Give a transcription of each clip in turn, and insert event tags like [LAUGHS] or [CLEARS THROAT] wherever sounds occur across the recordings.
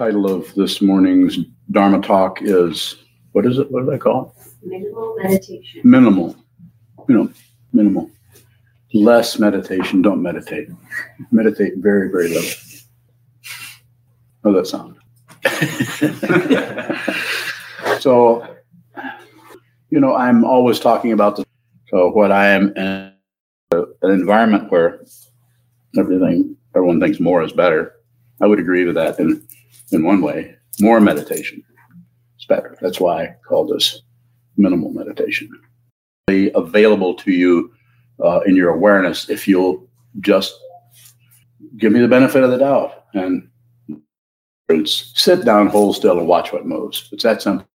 Title of this morning's Dharma talk is what is it? What do I call it? Minimal meditation. Minimal. You know, minimal. Less meditation. Don't meditate. Meditate very, very little. How does that sound? [LAUGHS] so, you know, I'm always talking about the. So, what I am in an environment where everything, everyone thinks more is better. I would agree with that in in one way. More meditation is better. That's why I call this minimal meditation. Be Available to you uh, in your awareness if you'll just give me the benefit of the doubt and sit down, hold still, and watch what moves. It's that simple.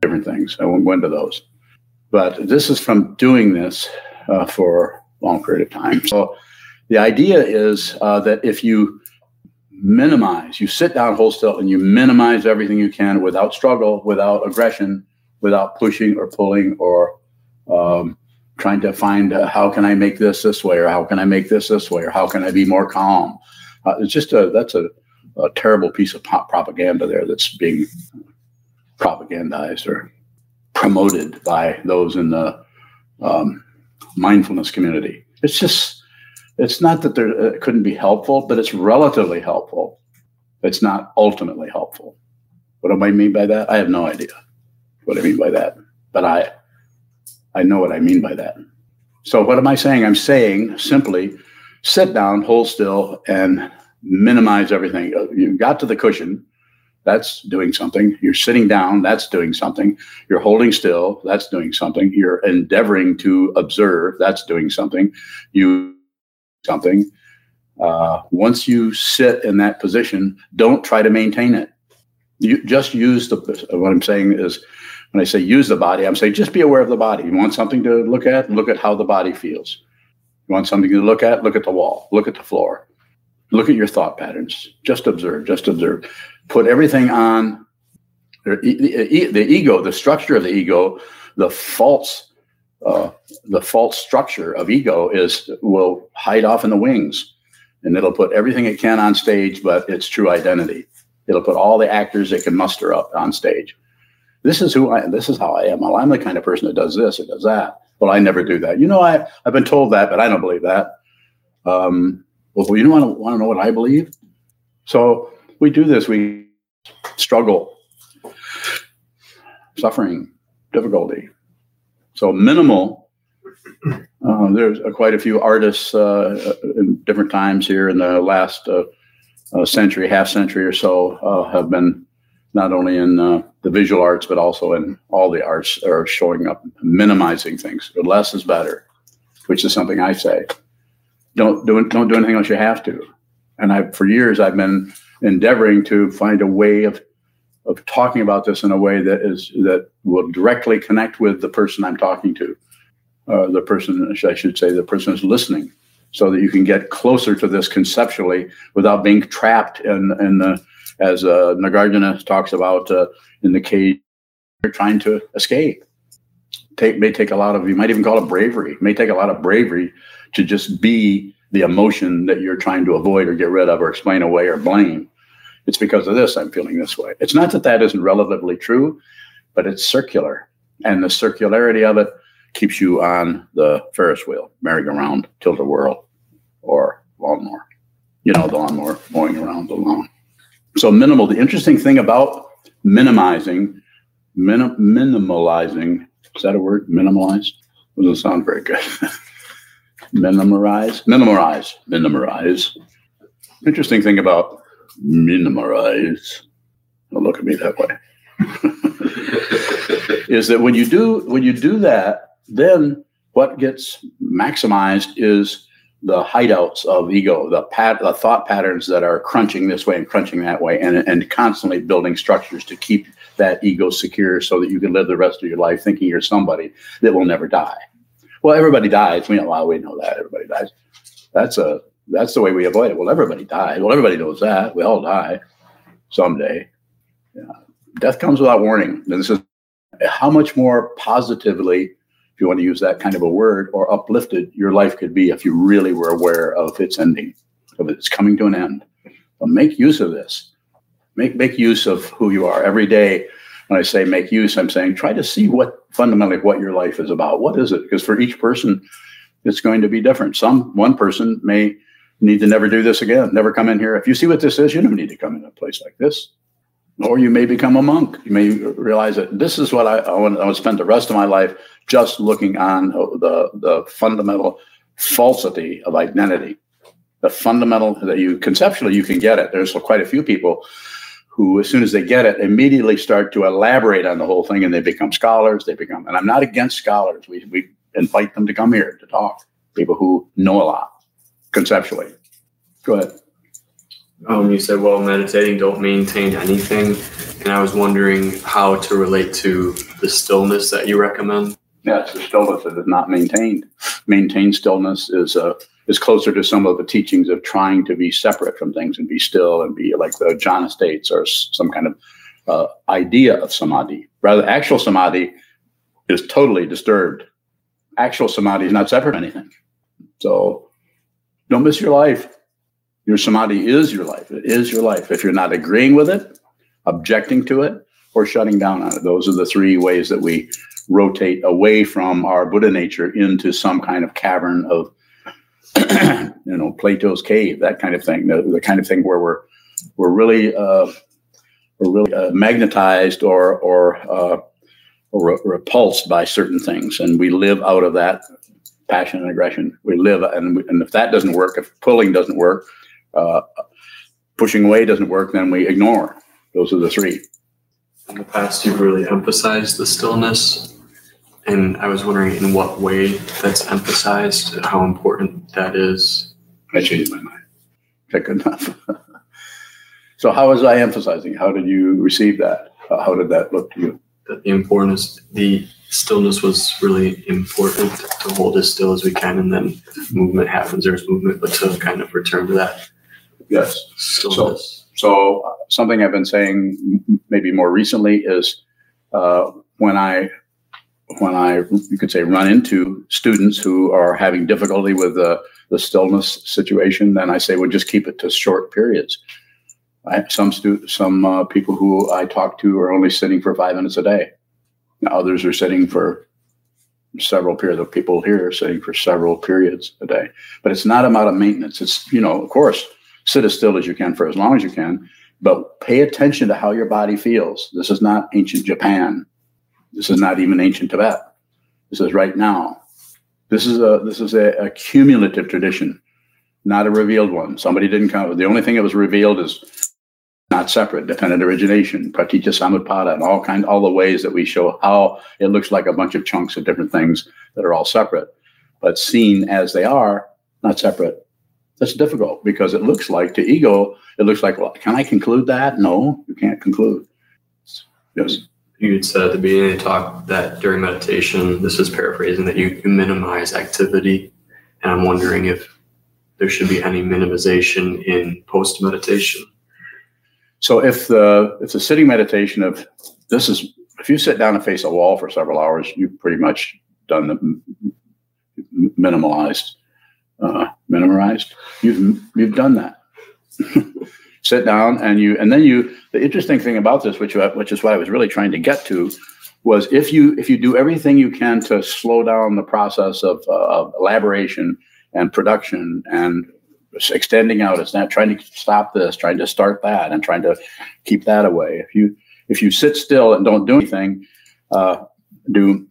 Different things. I won't go into those. But this is from doing this uh, for a long period of time. So the idea is uh, that if you minimize. You sit down, hold still, and you minimize everything you can without struggle, without aggression, without pushing or pulling or um, trying to find uh, how can I make this this way or how can I make this this way or how can I be more calm. Uh, it's just a that's a, a terrible piece of propaganda there that's being propagandized or promoted by those in the um, mindfulness community. It's just it's not that there it couldn't be helpful, but it's relatively helpful. It's not ultimately helpful. What do I mean by that? I have no idea what I mean by that, but I I know what I mean by that. So what am I saying? I'm saying simply sit down, hold still, and minimize everything. Uh, you got to the cushion, that's doing something. You're sitting down, that's doing something. You're holding still, that's doing something. You're endeavoring to observe, that's doing something. You something, uh, once you sit in that position, don't try to maintain it. You just use the. What I'm saying is, when I say use the body, I'm saying just be aware of the body. You want something to look at? Look at how the body feels. You want something to look at? Look at the wall. Look at the floor. Look at your thought patterns. Just observe. Just observe. Put everything on the ego, the structure of the ego, the false uh, the false structure of ego is will hide off in the wings and it'll put everything it can on stage but its true identity. It'll put all the actors it can muster up on stage. This is who i this is how i am. Well, i'm the kind of person that does this or does that. Well i never do that. You know i i've been told that but i don't believe that. Um, well you to want to know what i believe? So we do this we struggle. Suffering difficulty. So minimal. Uh, there's uh, quite a few artists uh, in different times here in the last uh, uh, century, half century or so, uh, have been not only in the visual arts but also in all the arts are showing up, minimizing things. Less is better, which is something I say. Don't do don't do anything unless you have to. And I, for years, I've been endeavoring to find a way of of talking about this in a way that is that will directly connect with the person I'm talking to, uh, the person I should say the person is listening, so that you can get closer to this conceptually without being trapped in in the as uh, Nagarjuna talks about uh, in the cage, you're trying to escape. Take may take a lot of you might even call it bravery. It may take a lot of bravery to just be the emotion that you're trying to avoid or get rid of or explain away or blame it's because of this I'm feeling this way. It's not that that isn't relatively true, but it's circular. And the circularity of it keeps you on the Ferris wheel, merry-go-round, tilt-a-whirl, or lawnmower. You know, the lawnmower mowing around the lawn. So minimal. The interesting thing about minimizing, minim, minimalizing, is that a word? Minimalize? Doesn't sound very good. [LAUGHS] minimalize, minimalize, minimalize. Interesting thing about minimize. Don't look at me that way. [LAUGHS] is that when you do when you do that, then what gets maximized is the hideouts of ego, the pat, the thought patterns that are crunching this way and crunching that way, and and constantly building structures to keep that ego secure, so that you can live the rest of your life thinking you're somebody that will never die. Well, everybody dies. We know. Well, we know that everybody dies. That's a that's the way we avoid it. Well, everybody dies. Well, everybody knows that. We all die someday. Yeah. Death comes without warning. And this is how much more positively, you want to use that kind of a word, or uplifted your life could be if you really were aware of its ending, of its coming to an end. But make use of this. Make make use of who you are every day. When I say make use, I'm saying try to see what fundamentally what your life is about. What is it? Because for each person, it's going to be different. Some one person may need to never do this again, never come in here. If you see what this is, you don't need to come in a place like this. Or you may become a monk. You may realize that this is what I, I want. I want to spend the rest of my life just looking on the the fundamental falsity of identity, the fundamental that you conceptually you can get it. There's quite a few people who, as soon as they get it, immediately start to elaborate on the whole thing, and they become scholars. They become, and I'm not against scholars. We we invite them to come here to talk. People who know a lot conceptually. Go ahead. Um, you said, well, meditating don't maintain anything. And I was wondering how to relate to the stillness that you recommend. Yes, the stillness that is not maintained. Maintained stillness is uh, is closer to some of the teachings of trying to be separate from things and be still and be like the jhana states or some kind of uh, idea of samadhi. Rather, actual samadhi is totally disturbed. Actual samadhi is not separate from anything. So don't miss your life. Your samadhi is your life. It is your life. If you're not agreeing with it, objecting to it, or shutting down on it, those are the three ways that we rotate away from our Buddha nature into some kind of cavern of, [CLEARS THROAT] you know, Plato's cave, that kind of thing. The, the kind of thing where we're we're really uh, we're really uh, magnetized or or uh, or re- repulsed by certain things, and we live out of that passion and aggression. We live, and, we, and if that doesn't work, if pulling doesn't work, uh, pushing away doesn't work, then we ignore. Those are the three. In the past, you've really emphasized the stillness. And I was wondering in what way that's emphasized, how important that is. I changed my mind. Okay, good enough. so, how was I emphasizing? How did you receive that? How did that look to you? That the importance, the stillness was really important to hold as still as we can, and then movement happens. There's movement, but to kind of return to that. Yes. Stillness. So, so uh, something I've been saying maybe more recently is uh, when I when I you could say run into students who are having difficulty with the the stillness situation, then I say, well, just keep it to short periods. I, some stu- some uh, people who I talk to are only sitting for five minutes a day Others are sitting for several periods of people here are sitting for several periods a day. But it's not about a maintenance. It's, you know, of course, sit as still as you can for as long as you can, but pay attention to how your body feels. This is not ancient Japan. This is not even ancient Tibet. This is right now. This is a this is a, a cumulative tradition, not a revealed one. Somebody didn't come. The only thing that was revealed is not separate, dependent origination, pratitya samutpada, and all kind, all the ways that we show how it looks like a bunch of chunks of different things that are all separate, but seen as they are, not separate. That's difficult because it looks like to ego, it looks like, well, can I conclude that? No, you can't conclude. Yes. You had said at the beginning of the talk that during meditation, this is paraphrasing, that you, you minimize activity. And I'm wondering if there should be any minimization in post meditation. So if the if the sitting meditation of this is if you sit down and face a wall for several hours, you've pretty much done the minimalized, uh, minimized. You've you've done that. [LAUGHS] sit down and you and then you. The interesting thing about this, which which is what I was really trying to get to, was if you if you do everything you can to slow down the process of, uh, of elaboration and production and extending out. It's not trying to stop this, trying to start that, and trying to keep that away. If you if you sit still and don't do anything, uh, do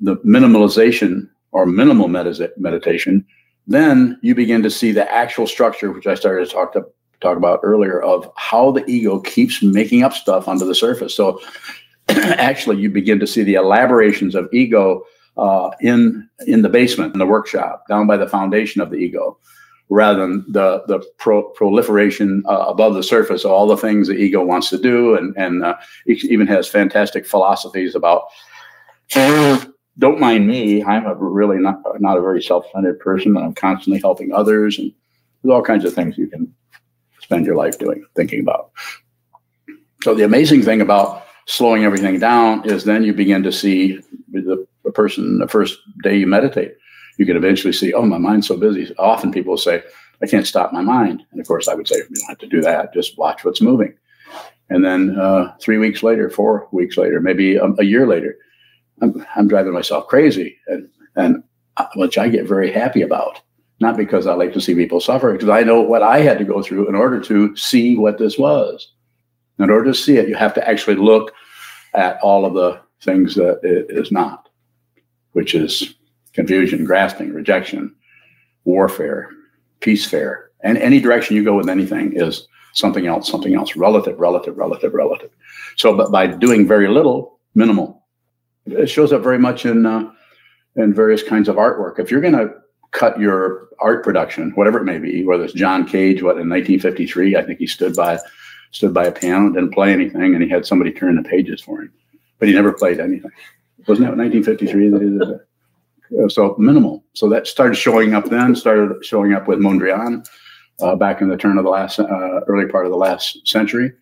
the minimalization or minimal medita- meditation, then you begin to see the actual structure, which I started to talk to talk about earlier, of how the ego keeps making up stuff under the surface. So [CLEARS THROAT] actually, you begin to see the elaborations of ego uh, in in the basement in the workshop, down by the foundation of the ego rather than the the pro, proliferation uh, above the surface of all the things the ego wants to do, and and uh, even has fantastic philosophies about. Don't mind me. I'm a really not not a very self-centered person, and I'm constantly helping others, and there's all kinds of things you can spend your life doing, thinking about. So the amazing thing about slowing everything down is then you begin to see the, the person the first day you meditate you can eventually see, oh, my mind's so busy. Often people say, I can't stop my mind. And of course, I would say, you don't have to do that. Just watch what's moving. And then uh, three weeks later, four weeks later, maybe a, a year later, I'm, I'm driving myself crazy, and and uh, which I get very happy about. Not because I like to see people suffer, because I know what I had to go through in order to see what this was. In order to see it, you have to actually look at all of the things that it is not, which is confusion, grasping, rejection, warfare, peace fair, and any direction you go with anything is something else, something else, relative, relative, relative, relative. So, but by doing very little, minimal, it shows up very much in uh, in various kinds of artwork. If you're going to cut your art production, whatever it may be, whether it's John Cage, what in 1953, I think he stood by stood by a piano, didn't play anything, and he had somebody turn the pages for him, but he never played anything. Wasn't that 1953 that he did that? So minimal. So that started showing up then, started showing up with Mondrian uh, back in the turn of the last, uh, early part of the last century.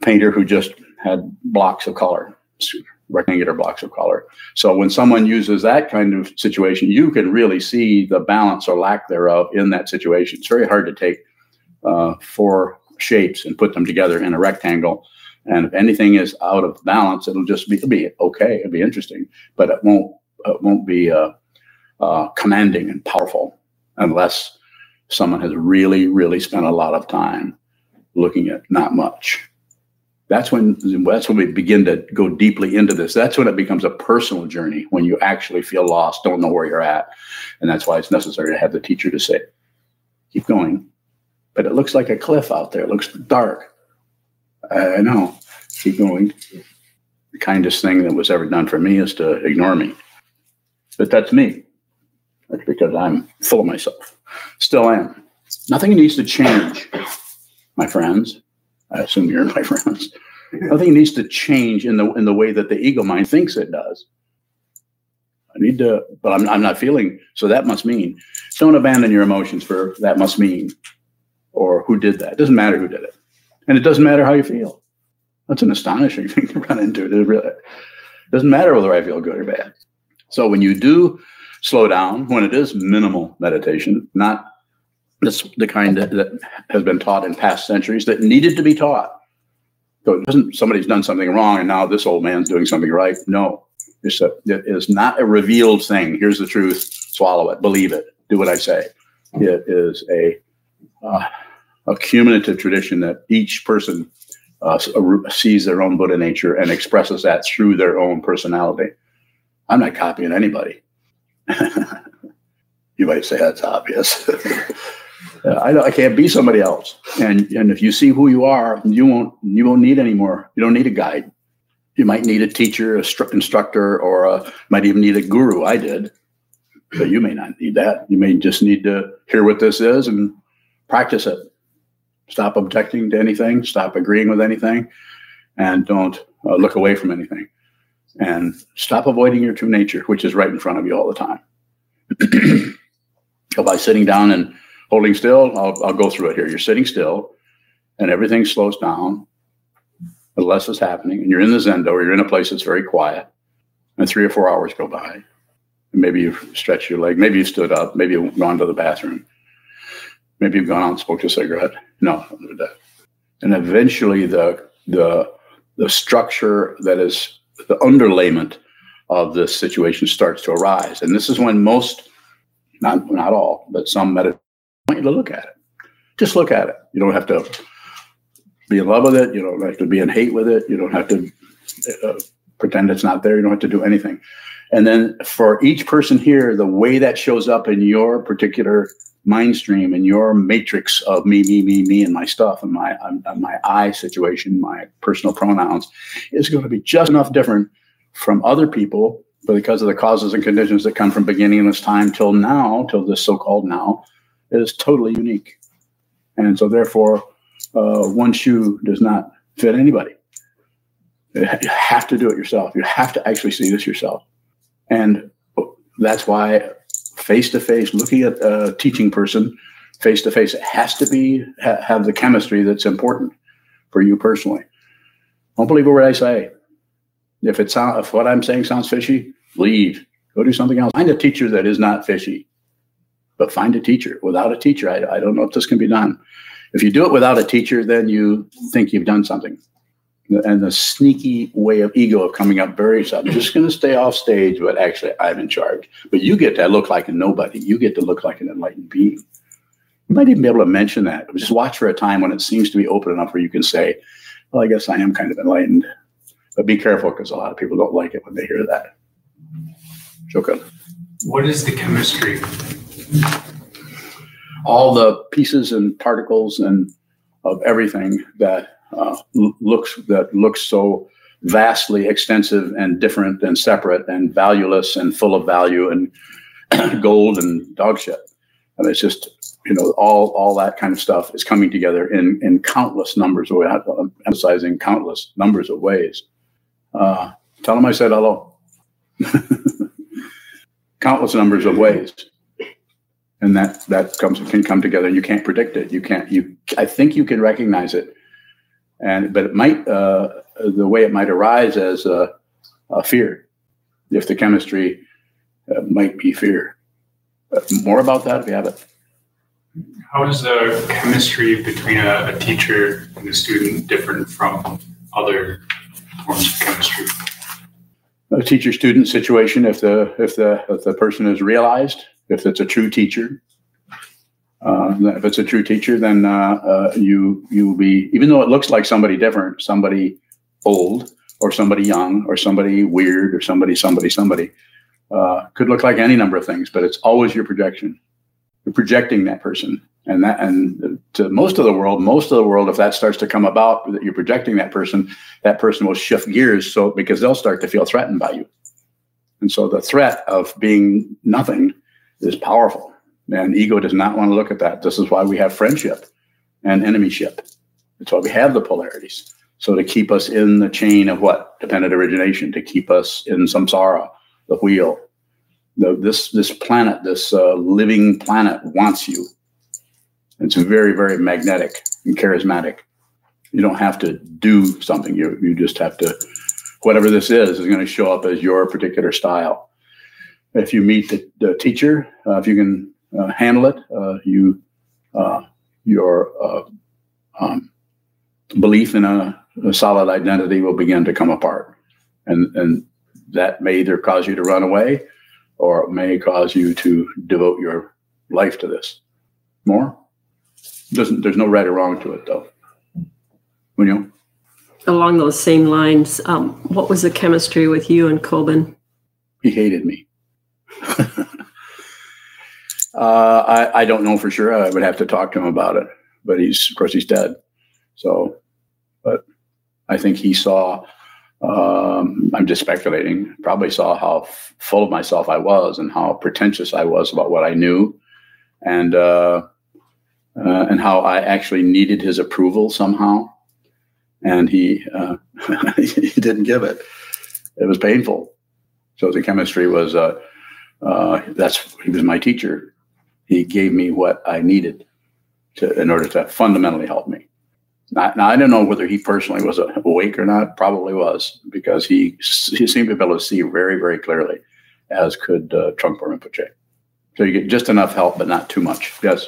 Painter who just had blocks of color, rectangular blocks of color. So when someone uses that kind of situation, you can really see the balance or lack thereof in that situation. It's very hard to take uh, four shapes and put them together in a rectangle. And if anything is out of balance, it'll just be, it'll be okay. It'll be interesting, but it won't it won't be uh, uh, commanding and powerful unless someone has really, really spent a lot of time looking at not much. That's when that's when we begin to go deeply into this. That's when it becomes a personal journey when you actually feel lost, don't know where you're at, and that's why it's necessary to have the teacher to say, "Keep going," but it looks like a cliff out there. It looks dark. I know. Keep going. The kindest thing that was ever done for me is to ignore me. But that's me. That's because I'm full of myself. Still am. Nothing needs to change, my friends. I assume you're my friends. Nothing needs to change in the in the way that the ego mind thinks it does. I need to, but I'm, I'm not feeling. So that must mean don't abandon your emotions for that must mean, or who did that. It doesn't matter who did it, and it doesn't matter how you feel. That's an astonishing [LAUGHS] thing to run into. It really it doesn't matter whether I feel good or bad. So when you do slow down, when it is minimal meditation, not this, the kind that, that has been taught in past centuries that needed to be taught. So it doesn't somebody's done something wrong and now this old man's doing something right. No, it's a, it is not a revealed thing. Here's the truth. Swallow it. Believe it. Do what I say. It is a uh, a cumulative tradition that each person uh, sees their own Buddha nature and expresses that through their own personality. I'm not copying anybody. [LAUGHS] you might say that's obvious. [LAUGHS] I, I can't be somebody else. And and if you see who you are, you won't you won't need any more. You don't need a guide. You might need a teacher, a stru- instructor, or a, might even need a guru. I did, but you may not need that. You may just need to hear what this is and practice it. Stop objecting to anything. Stop agreeing with anything, and don't uh, look away from anything and stop avoiding your true nature, which is right in front of you all the time. so [CLEARS THROAT] by sitting down and holding still, I'll, I'll go through it here. You're sitting still and everything slows down. The less is happening, and you're in the zendo, or you're in a place that's very quiet, and three or four hours go by. And maybe you've stretched your leg, maybe you stood up, maybe you've gone to the bathroom, maybe you've gone out and smoked a cigarette. No, and eventually the the the structure that is the underlayment of this situation starts to arise. And this is when most, not not all, but some meditators want you to look at it. Just look at it. You don't have to be in love with it. You don't have to be in hate with it. You don't have to uh, pretend it's not there. You don't have to do anything. And then for each person here, the way that shows up in your particular mind stream and your matrix of me, me, me, me, and my stuff and my my I situation, my personal pronouns, is going to be just enough different from other people, because of the causes and conditions that come from beginning of this time till now, till this so-called now, it is totally unique. And so, therefore, uh, one shoe does not fit anybody. You have to do it yourself. You have to actually see this yourself. And that's why face to face, looking at a teaching person face to face, it has to be ha- have the chemistry that's important for you personally. Don't believe a word I say. If it sound, if what I'm saying sounds fishy, leave. Go do something else. Find a teacher that is not fishy, but find a teacher. Without a teacher, I, I don't know if this can be done. If you do it without a teacher, then you think you've done something. And the sneaky way of ego of coming up very sudden, just going to stay off stage, but actually I'm in charge. But you get to look like a nobody. You get to look like an enlightened being. You might even be able to mention that. Just watch for a time when it seems to be open enough where you can say, well, I guess I am kind of enlightened. But be careful because a lot of people don't like it when they hear that. Joker. What is the chemistry? All the pieces and particles and of everything that uh, looks that looks so vastly extensive and different and separate and valueless and full of value and [CLEARS THROAT] gold and dog shit. I mean, it's just you know all all that kind of stuff is coming together in in countless numbers of. I'm emphasizing countless numbers of ways. Uh, tell them I said hello. [LAUGHS] countless numbers of ways, and that that comes can come together. and You can't predict it. You can't. You I think you can recognize it, and but it might uh, the way it might arise as a, a fear, if the chemistry uh, might be fear. But more about that if you have it. How is the chemistry between a, a teacher and a student different from other forms of chemistry? A teacher-student situation, if the if the if the person is realized, if it's a true teacher, uh, if it's a true teacher, then uh, uh, you you will be even though it looks like somebody different, somebody old or somebody young or somebody weird or somebody somebody somebody uh, could look like any number of things, but it's always your projection. You're projecting that person, and that and to most of the world, most of the world, if that starts to come about, that you're projecting that person, that person will shift gears. So because they'll start to feel threatened by you, and so the threat of being nothing is powerful. And ego does not want to look at that. This is why we have friendship and enemyship. That's why we have the polarities. So to keep us in the chain of what dependent origination, to keep us in samsara, the wheel. The, this this planet, this uh, living planet, wants you. It's very very magnetic and charismatic. You don't have to do something. You you just have to. Whatever this is is going to show up as your particular style. If you meet the, the teacher, uh, if you can uh, handle it, uh, you uh, your uh, um, belief in a, a solid identity will begin to come apart, and and that may either cause you to run away or it may cause you to devote your life to this. More? Doesn't there's no right or wrong to it though. When you along those same lines, um, what was the chemistry with you and Kobun? He hated me. [LAUGHS] uh, I, I don't know for sure. I would have to talk to him about it. But he's, of course, he's dead. So, but I think he saw um, I'm just speculating, probably saw how f- full of myself I was and how pretentious I was about what I knew, and uh, uh, and how I actually needed his approval somehow, and he uh, [LAUGHS] he didn't give it. It was painful. So the chemistry was uh, that's he was my teacher. He gave me what I needed to in order to fundamentally help me. Now, now, I don't know whether he personally was awake or not. Probably was because he he seemed to be able to see very very clearly, as could uh, Trungpa Rinpoche. So you get just enough help, but not too much. Yes.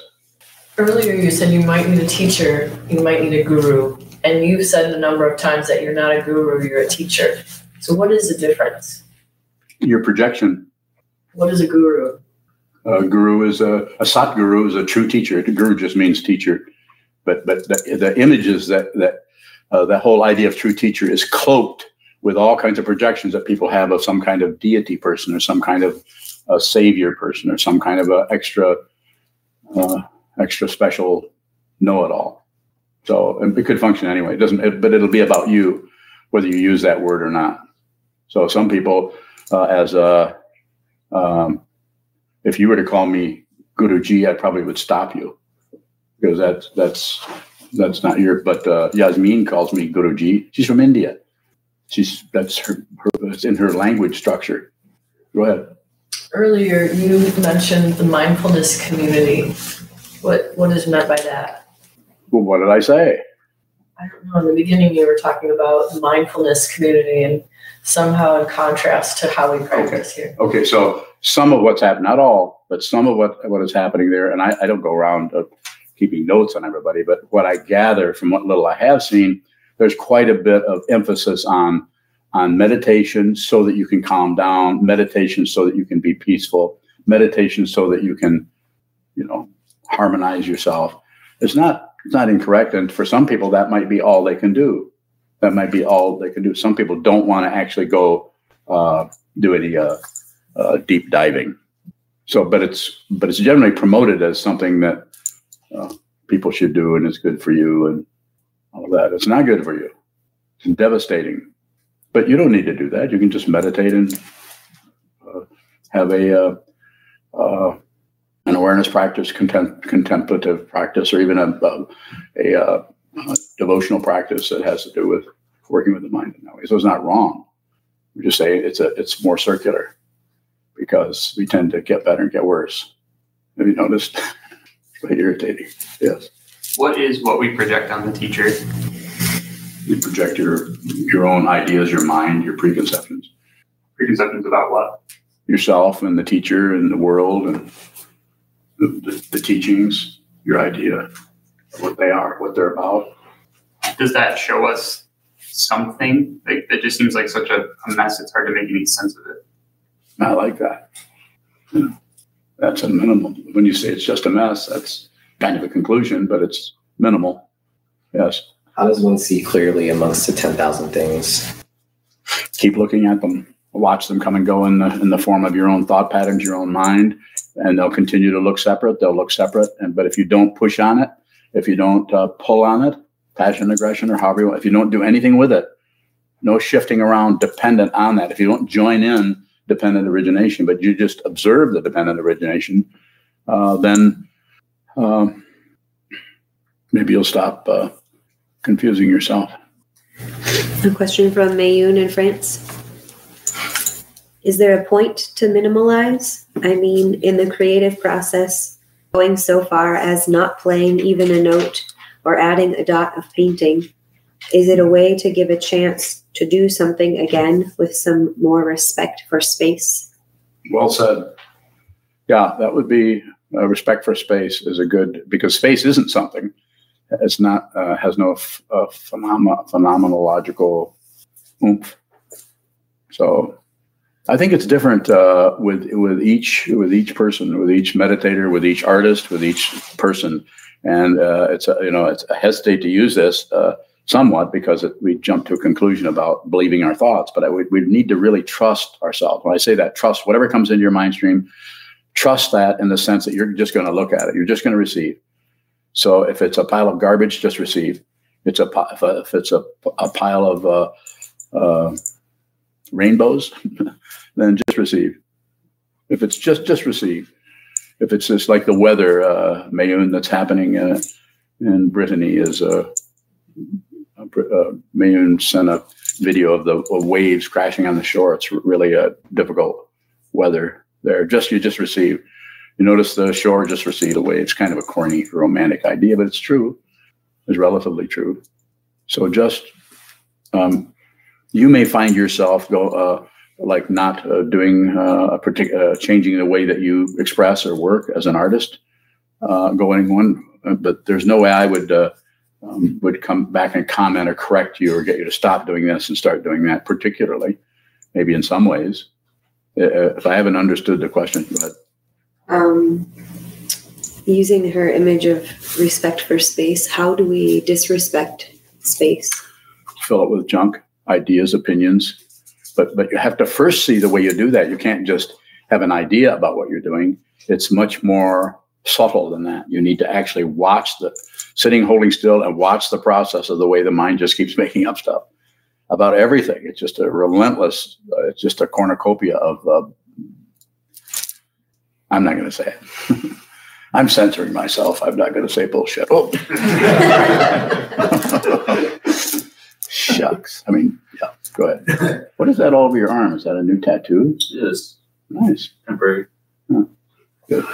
Earlier, you said you might need a teacher, you might need a guru, and you've said a number of times that you're not a guru, you're a teacher. So, what is the difference? Your projection. What is a guru? A guru is a, a sat guru is a true teacher. Guru just means teacher but but the, the images that that uh, that whole idea of true teacher is cloaked with all kinds of projections that people have of some kind of deity person or some kind of a savior person or some kind of a extra uh, extra special know-it-all. So it could function anyway. It doesn't, it, but it'll be about you whether you use that word or not. So some people, uh, as a, um, if you were to call me Guruji, I probably would stop you because that's that's that's not your. But uh, Yasmin calls me Guruji. She's from India. She's that's her, her it's in her language structure. Go ahead. Earlier, you mentioned the mindfulness community. What what is meant by that? Well, what did I say? I don't know. In the beginning, you were talking about the mindfulness community, and somehow in contrast to how we practice okay. here. Okay, so some of what's happened, not all, but some of what what is happening there, and I, I don't go around uh, keeping notes on everybody, but what I gather from what little I have seen, there's quite a bit of emphasis on on meditation so that you can calm down, meditation so that you can be peaceful, meditation so that you can, you know, harmonize yourself. It's not it's not incorrect, and for some people that might be all they can do. That might be all they can do. Some people don't want to actually go uh, do any uh, uh, deep diving. So, but it's but it's generally promoted as something that uh, people should do, and it's good for you, and all of that. It's not good for you. It's devastating. But you don't need to do that. You can just meditate and uh, have a uh, an awareness practice, contem- contemplative practice, or even a a, a devotional practice that has to do with working with the mind in that way. So it's not wrong. We just say it's a it's more circular because we tend to get better and get worse. Have you noticed? it's [LAUGHS] quite irritating. Yes. What is what we project on the teacher? You project your your own ideas, your mind, your preconceptions, Preconceptions about what? yourself and the teacher and the world and the, the, the teachings, your idea of what they are, what they're about. Does that show us something? Like it just seems like such a, a mess. It's hard to make any sense of it. Not like that. Yeah. That's a minimum. When you say it's just a mess, that's kind of a conclusion, but it's minimal. Yes. How does one see clearly amongst the 10,000 things? Keep looking at them. Watch them come and go in the in the form of your own thought patterns, your own mind, and they'll continue to look separate. They'll look separate. And but if you don't push on it, if you don't uh, pull on it, passion, aggression, or however you want, if you don't do anything with it, no shifting around dependent on that. If you don't join in dependent origination, but you just observe the dependent origination, uh, then um, maybe you'll stop uh, confusing yourself. A question from Mayun in France. Is there a point to minimalize? I mean, in the creative process, going so far as not playing even a note or adding a dot of painting, is it a way to give a chance to do something again with some more respect for space? Well said. Yeah, that would be uh, respect for space is a good because space isn't something. It's not uh, has no f- uh, phenom- phenomenological oomph. So, I think it's different uh, with with each with each person, with each meditator, with each artist, with each person, and uh, it's a, you know it's I hesitate to use this uh, somewhat because it, we jump to a conclusion about believing our thoughts, but I, we, we need to really trust ourselves. When I say that, trust whatever comes into your mind stream, trust that in the sense that you're just going to look at it, you're just going to receive. So if it's a pile of garbage, just receive. It's a if it's a, a pile of uh, uh, rainbows, [LAUGHS] then just receive. If it's just just receive. If it's just like the weather, uh, Mayun that's happening uh, in Brittany is uh, uh, uh, Mayun sent a video of the of waves crashing on the shore. It's really a difficult weather there. Just you just receive. You notice the shore just recede away. It's kind of a corny, romantic idea, but it's true. It's relatively true. So just um, you may find yourself go uh, like not uh, doing uh, a particular changing the way that you express or work as an artist, uh, going one. But there's no way I would uh, um, would come back and comment or correct you or get you to stop doing this and start doing that. Particularly, maybe in some ways. Uh, if I haven't understood the question, ahead. Um, using her image of respect for space, how do we disrespect space? fill it with junk, ideas, opinions. But but you have to first see the way you do that. You can't just have an idea about what you're doing. It's much more subtle than that. You need to actually watch the sitting, holding still, and watch the process of the way the mind just keeps [LAUGHS] making up stuff about everything. It's just a relentless. Uh, it's just a cornucopia of. Uh, I'm not going to say it. [LAUGHS] I'm censoring myself. I'm not going to say bullshit. Oh. [LAUGHS] Shucks. I mean, yeah, go ahead. What is that all over your arm? Is that a new tattoo? Yes, Nice. temporary. Good.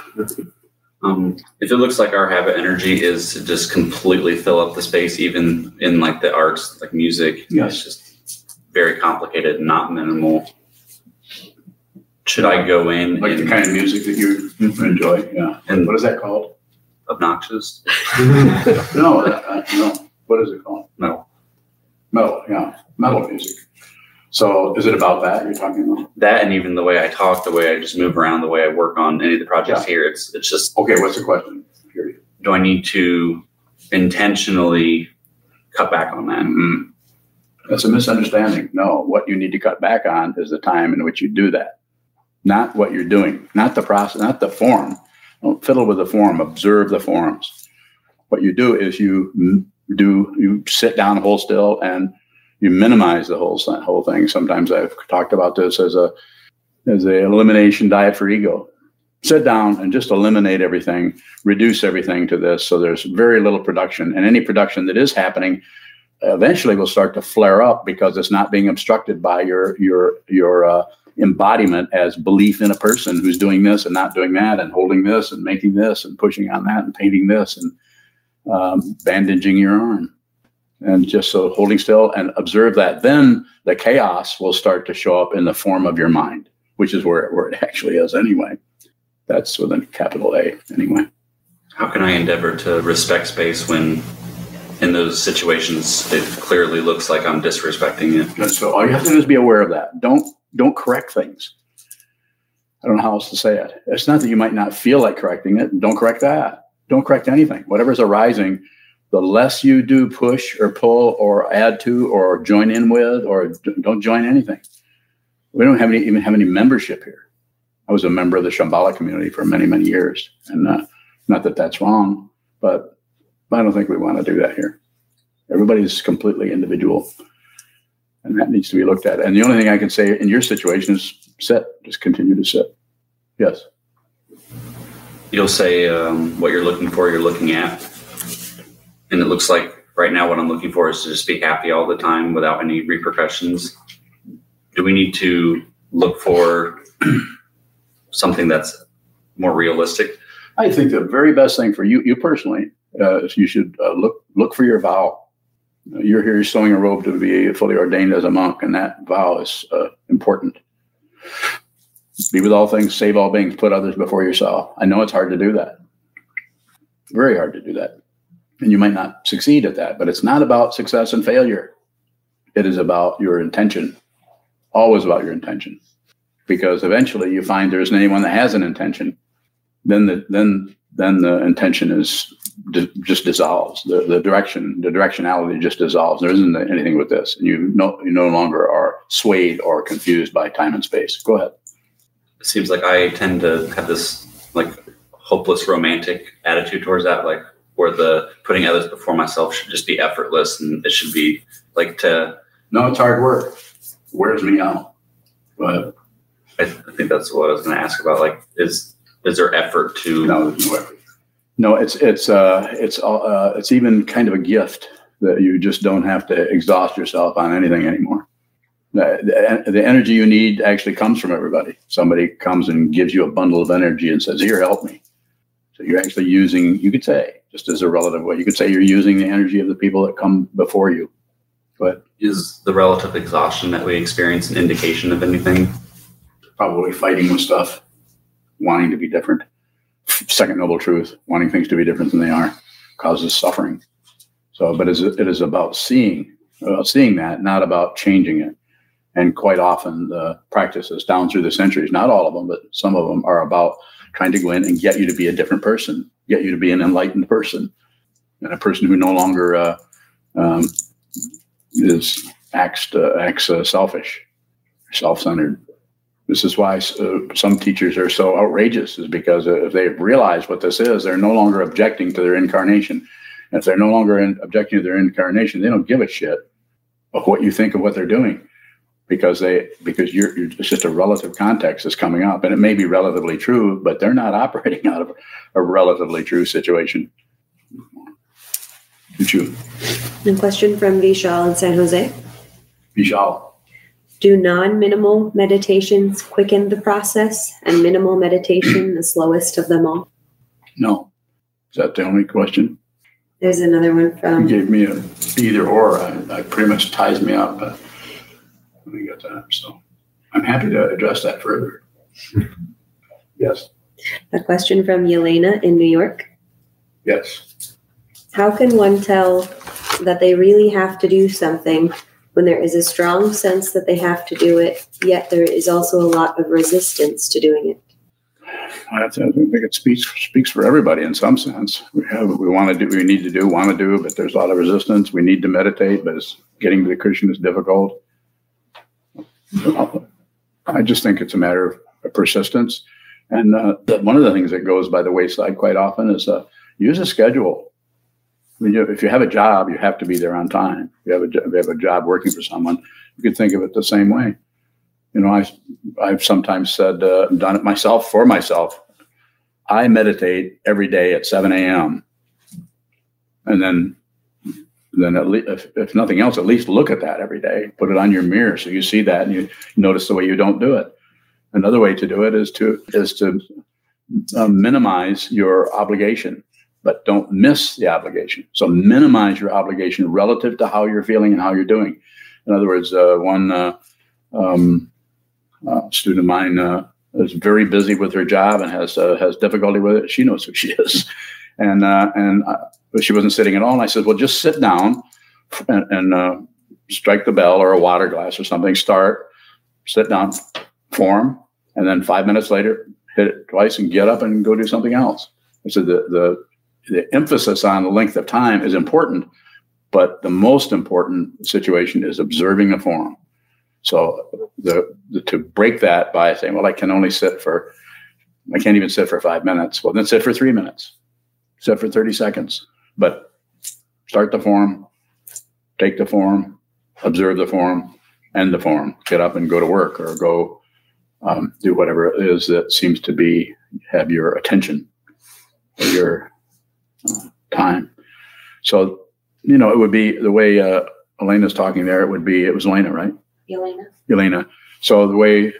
Um, if it looks like our habit energy is to just completely fill up the space, even in like the arts, like music, Yes. it's just very complicated, not minimal. Should I go in Like the kind of music that you enjoy. Yeah. And- what is that called? obnoxious. [LAUGHS] No, uh, no, what is it called? Metal. Metal, yeah, metal music. So is it about that you're talking about? That and even the way I talk, the way I just move around, the way I work on any of the projects here, it's it's just Okay, what's the question? Here. do I need to intentionally cut back on that? Mhm. That's a misunderstanding. No, what you need to cut back on is the time in which you do that, not what you're doing, not the process, not the form. Don't fiddle with the form. Observe the forms. What you do is you do you sit down, whole still, and you minimize the whole whole thing. Sometimes I've talked about this as a as a elimination diet for ego. Sit down and just eliminate everything, reduce everything to this. So there's very little production, and any production that is happening eventually will start to flare up because it's not being obstructed by your your your uh, embodiment as belief in a person who's doing this and not doing that and holding this and making this and pushing on that and painting this and um, bandaging your arm and just so holding still and observe that then the chaos will start to show up in the form of your mind which is where, where it actually is anyway that's with a capital a anyway How can I endeavor to respect space when in those situations it clearly looks like I'm disrespecting it? And so all you have to do is be aware of that. Don't don't correct things. I don't know how else to say it. It's not that you might not feel like correcting it. Don't correct that. Don't correct anything. Whatever's arising, the less you do push or pull or add to or join in with or don't join anything. We don't have any even have any membership here. I was a member of the Shambhala community for many many years, and uh, not that that's wrong, but I don't think we want to do that here. Everybody's completely individual and that needs to be looked at. And the only thing I can say in your situation is sit, just continue to sit. Yes. You'll say um, what you're looking for, you're looking at. And it looks like right now what I'm looking for is to just be happy all the time without any repercussions. Do we need to look for [CLEARS THROAT] something that's more realistic? I think the very best thing for you, you personally, uh, is you should uh, look look for your vow. You're here sewing a robe to be fully ordained as a monk, and that vow is uh, important. Be with all things, save all beings, put others before yourself. I know it's hard to do that. Very hard to do that. And you might not succeed at that, but it's not about success and failure. It is about your intention, always about your intention. Because eventually you find there isn't anyone that has an intention. Then the then then the intention is just dissolves. The the direction the directionality just dissolves. There isn't anything with this, and you no you no longer are swayed or confused by time and space. Go ahead. Seems like I tend to have this like hopeless romantic attitude towards that, like where the putting others before myself should just be effortless and it should be like to No, it's hard work. Wears me out. But I, I think that's what I was going to ask about. Like, is is there effort to? no, there's no effort. No, it's it's uh it's uh it's even kind of a gift that you just don't have to exhaust yourself on anything anymore. Uh, the, the, energy you need actually comes from everybody. Somebody comes and gives you a bundle of energy and says, "Here, help me." So you're actually using. You could say, just as a relative way, you could say you're using the energy of the people that come before you. But Is the relative exhaustion that we experience an indication of anything? probably fighting with stuff, wanting to be different. Second noble truth, wanting things to be different than they are, causes suffering. So, but it is about seeing, about seeing that, not about changing it. And quite often, the practices down through the centuries, not all of them, but some of them are about trying to go in and get you to be a different person, get you to be an enlightened person, and a person who no longer uh, um, is acts uh, acts uh, selfish, self-centered. This is why uh, some teachers are so outrageous, is because if they realize what this is, they're no longer objecting to their incarnation. And if they're no longer in, objecting to their incarnation, they don't give a shit of what you think of what they're doing, because they because you're, you're it's just a relative context that's coming up, and it may be relatively true, but they're not [LAUGHS] operating out of a relatively true situation. True. A question from Vishal in San Jose. Vishal. Do non minimal meditations quicken the process and minimal meditation the slowest of them all? No. Is that the only question? There's another one from. You gave me a either or. I, I pretty much ties me up, but let me get that. So I'm happy to address that further. Yes. a question from Yelena in New York. Yes. How can one tell that they really have to do something when there is a strong sense that they have to do it, yet there is also a lot of resistance to doing it? I think it speaks speaks for everybody in some sense. We have what we want to do, we need to do, want to do, but there's a lot of resistance. We need to meditate, but it's, getting to the cushion is difficult. I just think it's a matter of persistence. And uh, one of the things that goes by the wayside quite often is uh, use a schedule. I mean, you, if you have a job, you have to be there on time. If you have a, if you have a job working for someone, you can think of it the same way. You know, I, I've sometimes said, uh, done it myself for myself. I meditate every day at 7 a.m. And then, then at least, if, if nothing else, at least look at that every day. Put it on your mirror so you see that and you notice the way you don't do it. Another way to do it is to is to uh, minimize your obligation, but don't miss the obligation. So minimize your obligation relative to how you're feeling and how you're doing. In other words, uh, one uh, um, uh, student of mine uh, is very busy with her job and has uh, has difficulty with it. She knows who she is, and uh, and she wasn't sitting at all. And I said, well, just sit down and, and uh, strike the bell or a water glass or something. Start, sit down, form, and then five minutes later, hit it twice and get up and go do something else. I said the the the emphasis on the length of time is important, but the most important situation is observing the form. So the, the, to break that by saying, well, I can only sit for, I can't even sit for five minutes. Well, then sit for three minutes, sit for 30 seconds, but start the form, take the form, observe the form, end the form, get up and go to work or go um, do whatever it is that seems to be have your attention or your uh, time. So, you know, it would be the way uh, Elena's talking there. It would be it was Elena, right? Elena. Elena. So the way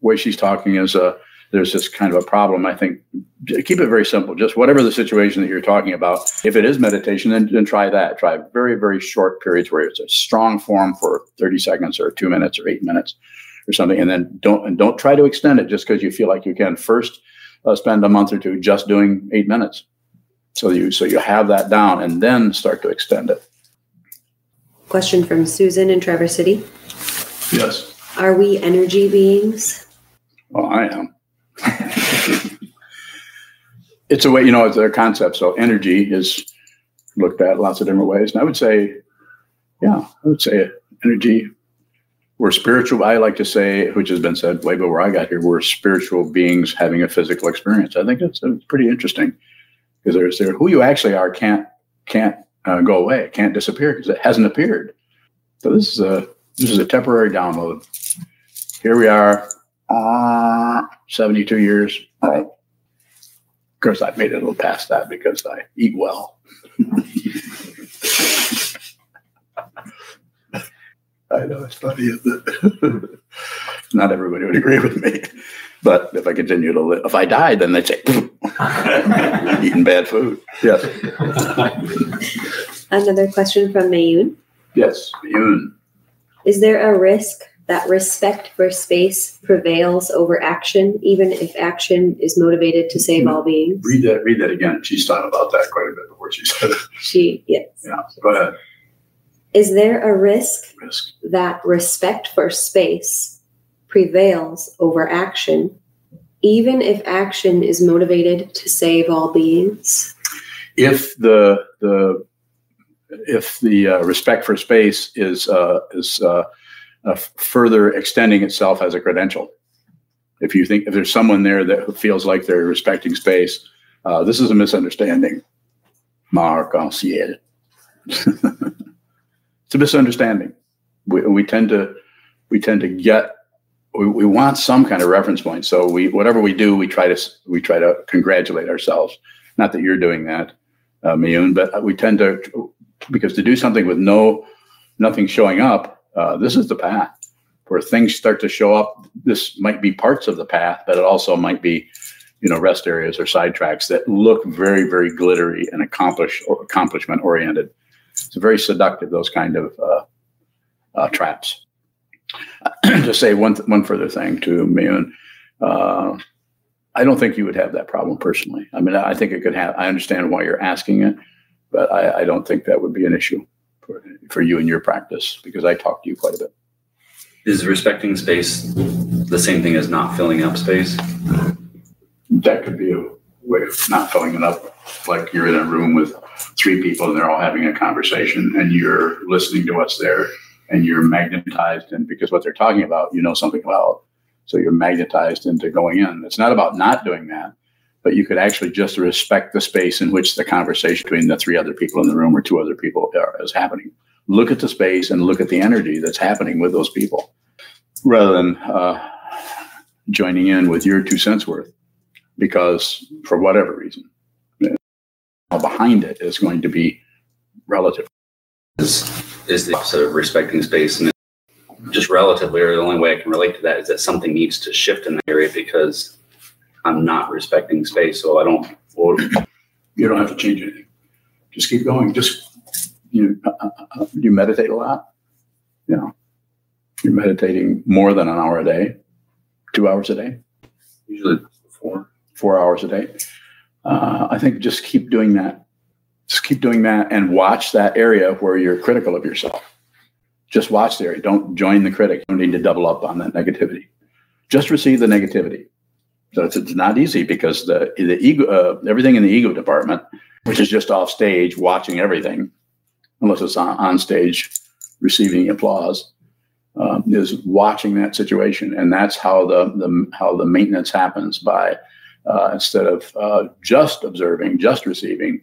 way she's talking is uh, there's this kind of a problem. I think keep it very simple. Just whatever the situation that you're talking about. If it is meditation, then, then try that. Try very very short periods where it's a strong form for 30 seconds or two minutes or eight minutes or something, and then don't and don't try to extend it just because you feel like you can. First, uh, spend a month or two just doing eight minutes, so you so you have that down, and then start to extend it. Question from Susan in Traverse City. Yes. Are we energy beings? Well, I am. [LAUGHS] it's a way, you know, it's a concept. So energy is looked at lots of different ways. And I would say, yeah, I would say energy we're spiritual. I like to say, which has been said way before I got here, we're spiritual beings having a physical experience. I think that's, pretty interesting because there's there who you actually are can't can't uh, go away, It can't disappear because it hasn't appeared. So this is a this is a temporary download. Here we are, uh, 72 years. Of course, I've made it a little past that because I eat well. [LAUGHS] I know it's funny, isn't it? [LAUGHS] Not everybody would agree with me, but if I continue to live, if I die, then they'd say [LAUGHS] eating bad food. Yes. Another question from Mayun. Yes, Mayun. Is there a risk that respect for space prevails over action, even if action is motivated to save all beings? Read that. Read that again. She's thought about that quite a bit before she said it. She yes. Yeah. Go ahead. Is there a risk, Risk. that respect for space prevails over action, even if action is motivated to save all beings? If the the if the uh, respect for space is uh, is uh, uh, further extending itself as a credential, if you think if there's someone there that feels like they're respecting space, uh, this is a misunderstanding. Marc Anciel. [LAUGHS] it's a misunderstanding. We, we tend to we tend to get we, we want some kind of reference point. So we whatever we do, we try to we try to congratulate ourselves. Not that you're doing that, uh, Miyun, but we tend to because to do something with no nothing showing up, uh, this is the path where things start to show up. This might be parts of the path, but it also might be you know rest areas or side tracks that look very very glittery and accomplish or accomplishment oriented it's very seductive those kind of uh, uh, traps. [CLEARS THROAT] to say one th- one further thing to Miyun, uh, I don't think you would have that problem personally. I mean, I think it could have. I understand why you're asking it, but I, I don't think that would be an issue for, for you and your practice because I talk to you quite a bit. Is respecting space the same thing as not filling up space? That could be a way of not filling it up. Like you're in a room with three people and they're all having a conversation and you're listening to what's there and you're magnetized and because what they're talking about, you know something about. So you're magnetized into going in. It's not about not doing that, but you could actually just respect the space in which the conversation between the three other people in the room or two other people are, is happening. Look at the space and look at the energy that's happening with those people rather than uh, joining in with your two cents worth because for whatever reason, behind it is going to be relative. Is, is the opposite of respecting space. And just relatively, or the only way I can relate to that is that something needs to shift in the area because I'm not respecting space. So I don't, You don't have to change anything. Just keep going. Just you uh, uh, uh, you meditate a lot. You know, you're meditating more than an hour a day, two hours a day, usually four. four hours a day. Uh, I think just keep doing that. Just keep doing that and watch that area where you're critical of yourself. Just watch the area. Don't join the critic. You don't need to double up on that negativity. Just receive the negativity. So it's, it's not easy because the the ego, uh, everything in the ego department, which is just off stage watching everything, unless it's on, on stage receiving applause, um, is watching that situation, and that's how the, the how the maintenance happens by uh, instead of uh, just observing, just receiving,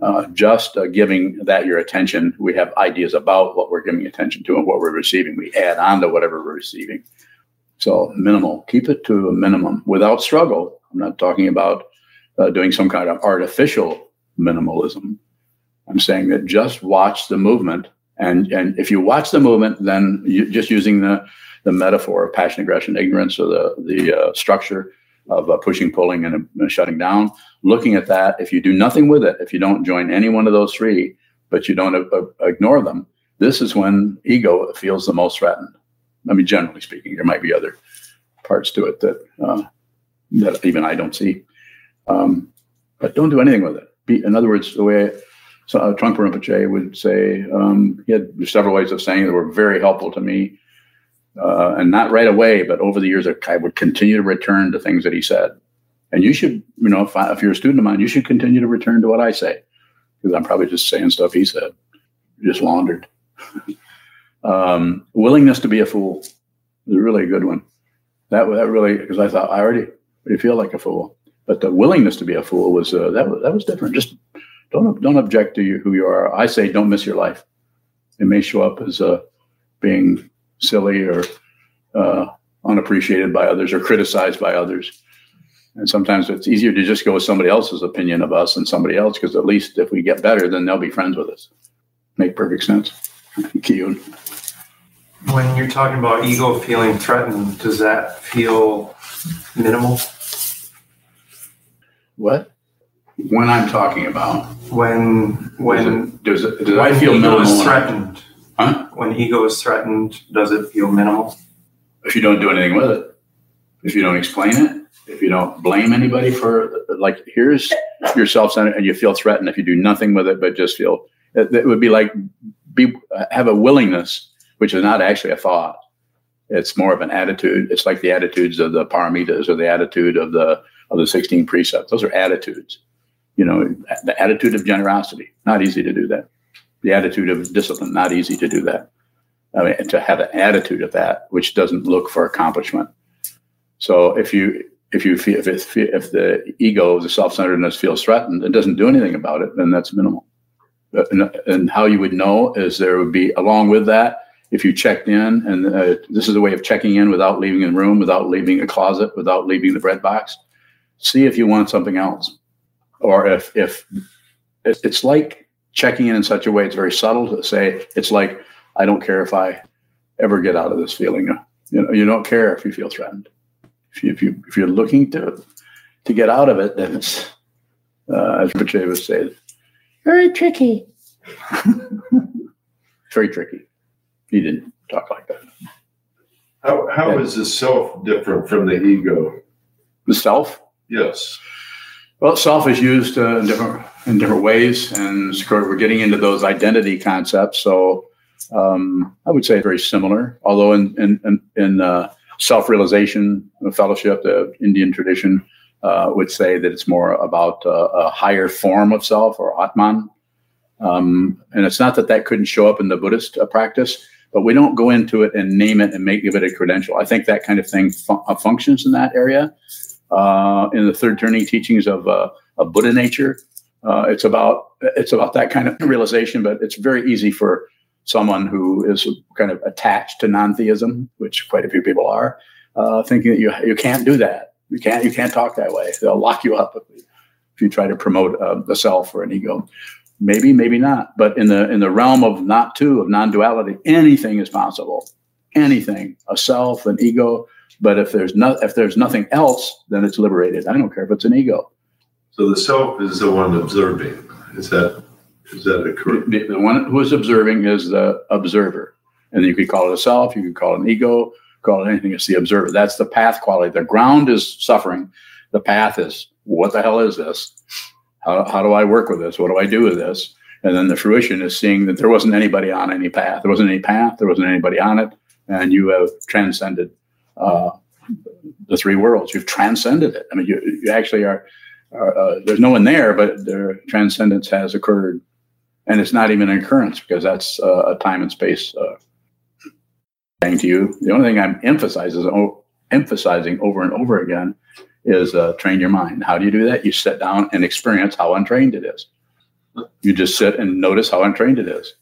uh, just uh, giving that your attention. We have ideas about what we're giving attention to and what we're receiving. We add on to whatever we're receiving. So minimal, keep it to a minimum without struggle. I'm not talking about uh, doing some kind of artificial minimalism. I'm saying that just watch the movement, and and if you watch the movement, then you, just using the the metaphor of passion, aggression, ignorance, or the the uh, structure of uh, pushing, pulling, and uh, shutting down. Looking at that, if you do nothing with it, if you don't join any one of those three, but you don't uh, ignore them, this is when ego feels the most threatened. I mean, generally speaking, there might be other parts to it that uh, that even I don't see. Um, but don't do anything with it. Be, in other words, the way so, uh, Trungpa Rinpoche would say, um, he had several ways of saying that were very helpful to me. Uh, and not right away, but over the years, I would continue to return to things that he said. And you should, you know, if, I, if you're a student of mine, you should continue to return to what I say, because I'm probably just saying stuff he said, just laundered. [LAUGHS] um, willingness to be a fool is really a good one. That that really, because I thought I already already feel like a fool, but the willingness to be a fool was uh, that that was different. Just don't don't object to you, who you are. I say don't miss your life. It may show up as uh, being silly or uh, unappreciated by others or criticized by others. And sometimes it's easier to just go with somebody else's opinion of us than somebody else because at least if we get better, then they'll be friends with us. Make perfect sense. [LAUGHS] Kiyun. When you're talking about ego feeling threatened, does that feel minimal? What? When I'm talking about When when does it, does it, when I feel ego minimal? is threatened? Huh? When ego is threatened, does it feel minimal? if you don't do anything with it, if you don't explain it, if you don't blame anybody for like here's your self-centered and you feel threatened if you do nothing with it but just feel it, it would be like be have a willingness which is not actually a thought. It's more of an attitude. It's like the attitudes of the paramitas or the attitude of the of the 16 precepts. Those are attitudes. You know the attitude of generosity not easy to do that. The attitude of discipline not easy to do that. I mean, to have an attitude of that which doesn't look for accomplishment. So if you if you feel if if the ego, the self-centeredness feels threatened and doesn't do anything about it, then that's minimal. And, and how you would know is there would be along with that if you checked in, and uh, this is a way of checking in without leaving a room, without leaving a closet, without leaving the bread box. See if you want something else, or if if it's like checking in in such a way it's very subtle to say it's like I don't care if I ever get out of this feeling. You know, you don't care if you feel threatened if you, if you if you're looking to to get out of it, then it's uh, as Pache would say, very tricky. [LAUGHS] very tricky. He didn't talk like that. How, how is the self different from the ego? The self, Yes. Well, self is used uh, in different in different ways, and we're getting into those identity concepts. So, um, I would say very similar. Although in in in, in uh, self realization fellowship, the Indian tradition uh, would say that it's more about uh, a higher form of self or atman. Um, and it's not that that couldn't show up in the Buddhist uh, practice, but we don't go into it and name it and make give it a credential. I think that kind of thing uh, functions in that area. Uh, in the third turning teachings of, uh, of Buddha nature, uh, it's about it's about that kind of realization. But it's very easy for someone who is kind of attached to non-theism, which quite a few people are, uh, thinking that you you can't do that. You can't you can't talk that way. They'll lock you up if, if you try to promote uh, the self or an ego. Maybe, maybe not. But in the in the realm of not two of non-duality, anything is possible. Anything, a self, an ego. But if there's not if there's nothing else, then it's liberated. I don't care if it's an ego. So the self is the one observing. Is that is that a correct? The, the one who is observing is the observer, and you could call it a self. You could call it an ego. Call it anything. It's the observer. That's the path quality. The ground is suffering. The path is what the hell is this? How, how do I work with this? What do I do with this? And then the fruition is seeing that there wasn't anybody on any path. There wasn't any path. There wasn't anybody on it. And you have transcended uh, the three worlds. You've transcended it. I mean, you, you actually are, are uh, there's no one there, but their transcendence has occurred. And it's not even an occurrence because that's uh, a time and space uh, thing to you. The only thing I'm emphasizing, emphasizing over and over again is uh, train your mind. How do you do that? You sit down and experience how untrained it is. You just sit and notice how untrained it is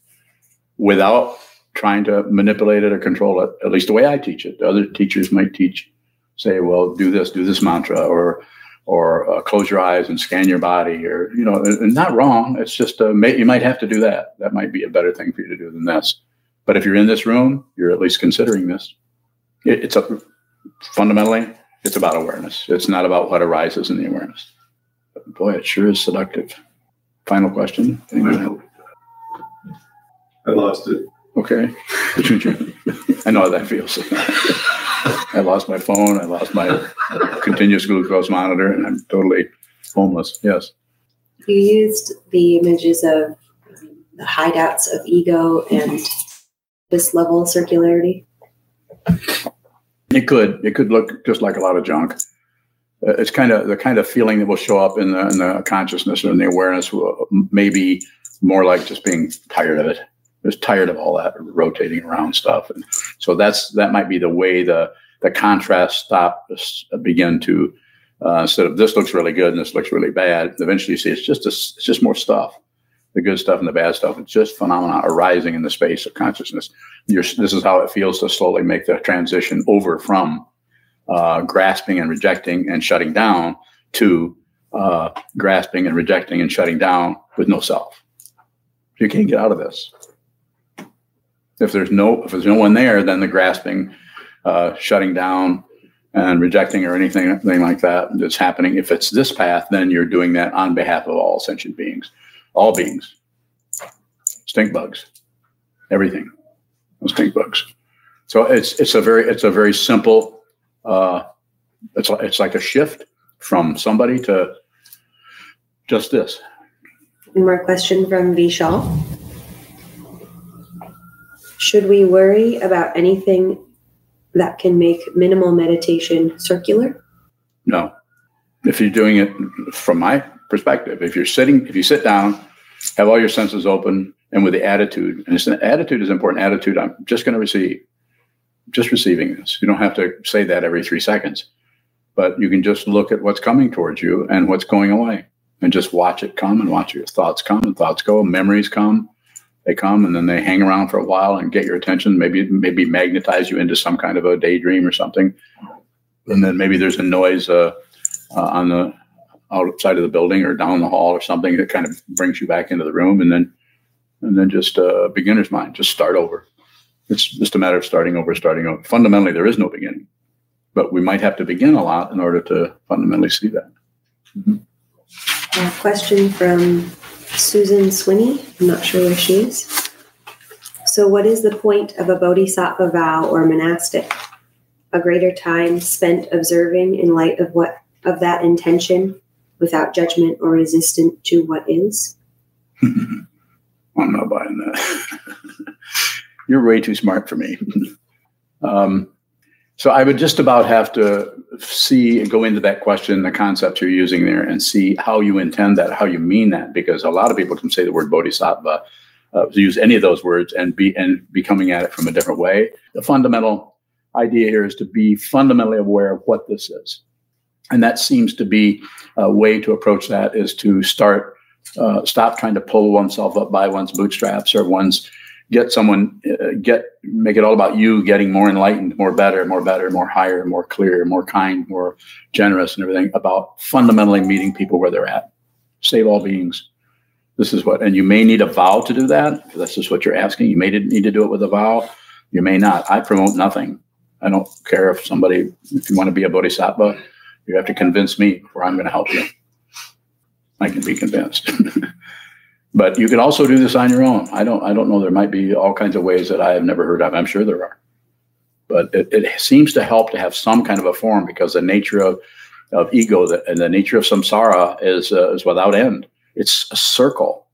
without trying to manipulate it or control it, at least the way I teach it. Other teachers might teach, say, well, do this, do this mantra, or or uh, close your eyes and scan your body, or, you know, not wrong. It's just, uh, may, you might have to do that. That might be a better thing for you to do than this. But if you're in this room, you're at least considering this. It, it's a fundamentally, it's about awareness. It's not about what arises in the awareness. But boy, it sure is seductive. Final question. Anyone? I lost it. Okay. [LAUGHS] I know how that feels. I lost my phone. I lost my continuous glucose monitor, and I'm totally homeless. Yes. You used the images of the hideouts of ego and this level of circularity. It could. It could look just like a lot of junk. Uh, It's kind of the kind of feeling that will show up in the, in the consciousness and the awareness. Maybe more like just being tired of it. Just tired of all that rotating around stuff, and so that's that might be the way the the contrast stop begin to uh, instead of this looks really good and this looks really bad. Eventually, you see it's just a, it's just more stuff. The good stuff and the bad stuff. It's just phenomena arising in the space of consciousness. You're, this is how it feels to slowly make the transition over from uh, grasping and rejecting and shutting down to uh, grasping and rejecting and shutting down with no self. You can't get out of this. If there's no if there's no one there, then the grasping, uh, shutting down, and rejecting or anything, anything like that that's happening. If it's this path, then you're doing that on behalf of all sentient beings, all beings, stink bugs, everything, stink bugs. So it's it's a very it's a very simple. Uh, it's like it's like a shift from somebody to just this. One more question from Vishal. Should we worry about anything that can make minimal meditation circular? No. If you're doing it from my perspective, if you're sitting, if you sit down, have all your senses open, and with the attitude, and it's an attitude is important. Attitude, I'm just going to receive, just receiving this. You don't have to say that every three seconds, but you can just look at what's coming towards you and what's going away, and just watch it come and watch your thoughts come and thoughts go, memories come, they come and then they hang around for a while and get your attention. Maybe maybe magnetize you into some kind of a daydream or something, and then maybe there's a noise uh, uh, on the outside of the building or down the hall or something that kind of brings you back into the room, and then and then just uh, beginner's mind, just start over. It's just a matter of starting over, starting over. Fundamentally, there is no beginning, but we might have to begin a lot in order to fundamentally see that. A question from Susan Swinney. I'm not sure where she is. So, what is the point of a bodhisattva vow or monastic? A greater time spent observing in light of what of that intention without judgment or resistant to what is? [LAUGHS] I'm not buying that. [LAUGHS] You're way too smart for me. [LAUGHS] um, so I would just about have to see, go into that question, the concept you're using there, and see how you intend that, how you mean that, because a lot of people can say the word bodhisattva, uh, use any of those words, and be and be coming at it from a different way. The fundamental idea here is to be fundamentally aware of what this is, and that seems to be a way to approach that is to start, uh, stop trying to pull oneself up by one's bootstraps or one's get someone uh, get make it all about you getting more enlightened more better more better more higher more clear more kind more generous and everything about fundamentally meeting people where they're at. Save all beings. This is what and you may need a vow to do that. That's just what you're asking. You may need to do it with a vow. You may not. I promote nothing. I don't care if somebody if you want to be a bodhisattva you have to convince me where i'm going to help you i can be convinced [LAUGHS] But you can also do this on your own. I don't I don't know. There might be all kinds of ways that I have never heard of. I'm sure there are. But it, it seems to help to have some kind of a form because the nature of, of ego that, and the nature of samsara is uh, is without end. It's a circle,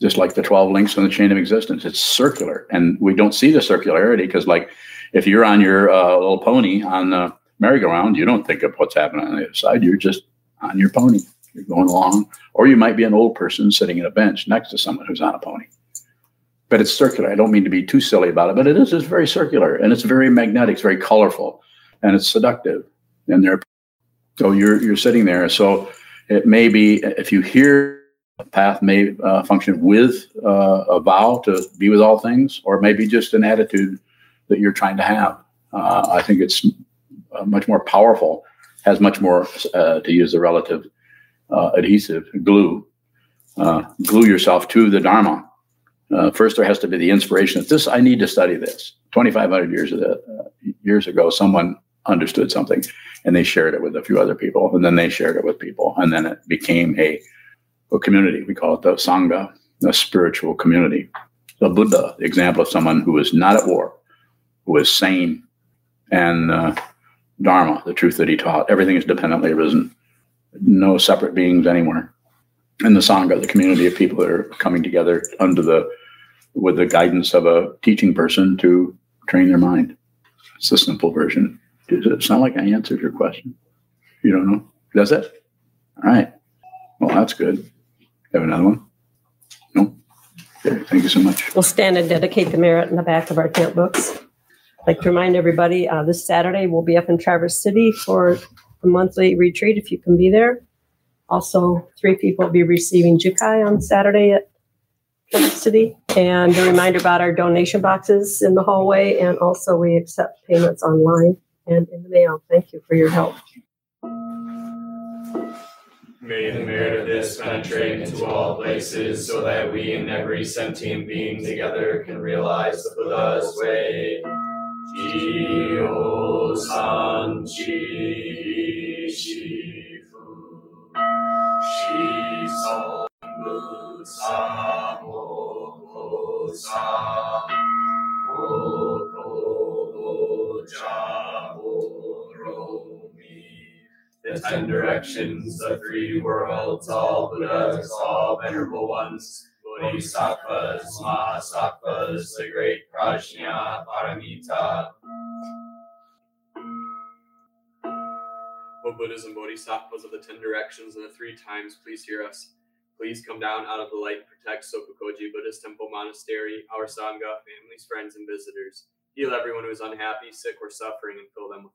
just like the 12 links in the chain of existence. It's circular. And we don't see the circularity because like if you're on your uh, little pony on the merry-go-round, you don't think of what's happening on the other side. You're just on your pony. You're going along, or you might be an old person sitting in a bench next to someone who's on a pony. But it's circular. I don't mean to be too silly about it, but it is. It's very circular and it's very magnetic. It's very colorful and it's seductive. And there, so you're you're sitting there. So it may be if you hear a path may uh, function with uh, a vow to be with all things, or maybe just an attitude that you're trying to have. Uh, I think it's much more powerful, has much more, uh, to use the relative uh, adhesive glue, uh, glue yourself to the Dharma. Uh, first, there has to be the inspiration that this, I need to study this. 2,500 years, uh, years ago, someone understood something and they shared it with a few other people, and then they shared it with people, and then it became a, a community. We call it the Sangha, a spiritual community. The Buddha, the example of someone who was not at war, who was sane, and uh, Dharma, the truth that he taught. Everything is dependently arisen no separate beings anywhere. And the Sangha, the community of people that are coming together under the with the guidance of a teaching person to train their mind. It's a simple version. Does it sound like I answered your question? You don't know? Does it? All right. Well, that's good. Have another one? No? Okay, thank you so much. We'll stand and dedicate the merit in the back of our camp books. I'd like to remind everybody uh, this Saturday we'll be up in Traverse City for a monthly retreat if you can be there. Also, three people will be receiving Jukai on Saturday at Traverse City. And a reminder about our donation boxes in the hallway. And also, we accept payments online and in the mail. Thank you for your help. May the merit of this penetrate into all places so that we and every sentient being together can realize the Buddha's way. Shifu, Jaboromi. The ten directions, the three worlds, all Buddhas, all venerable ones, Bodhisattvas, Mahasattvas, the great Prajna, Paramita, O Buddhas and Bodhisattvas of the ten directions and the three times, please hear us. Please come down out of the light and protect Sokokoji Buddhist Temple Monastery, our Sangha, families, friends, and visitors. Heal everyone who is unhappy, sick, or suffering, and fill them with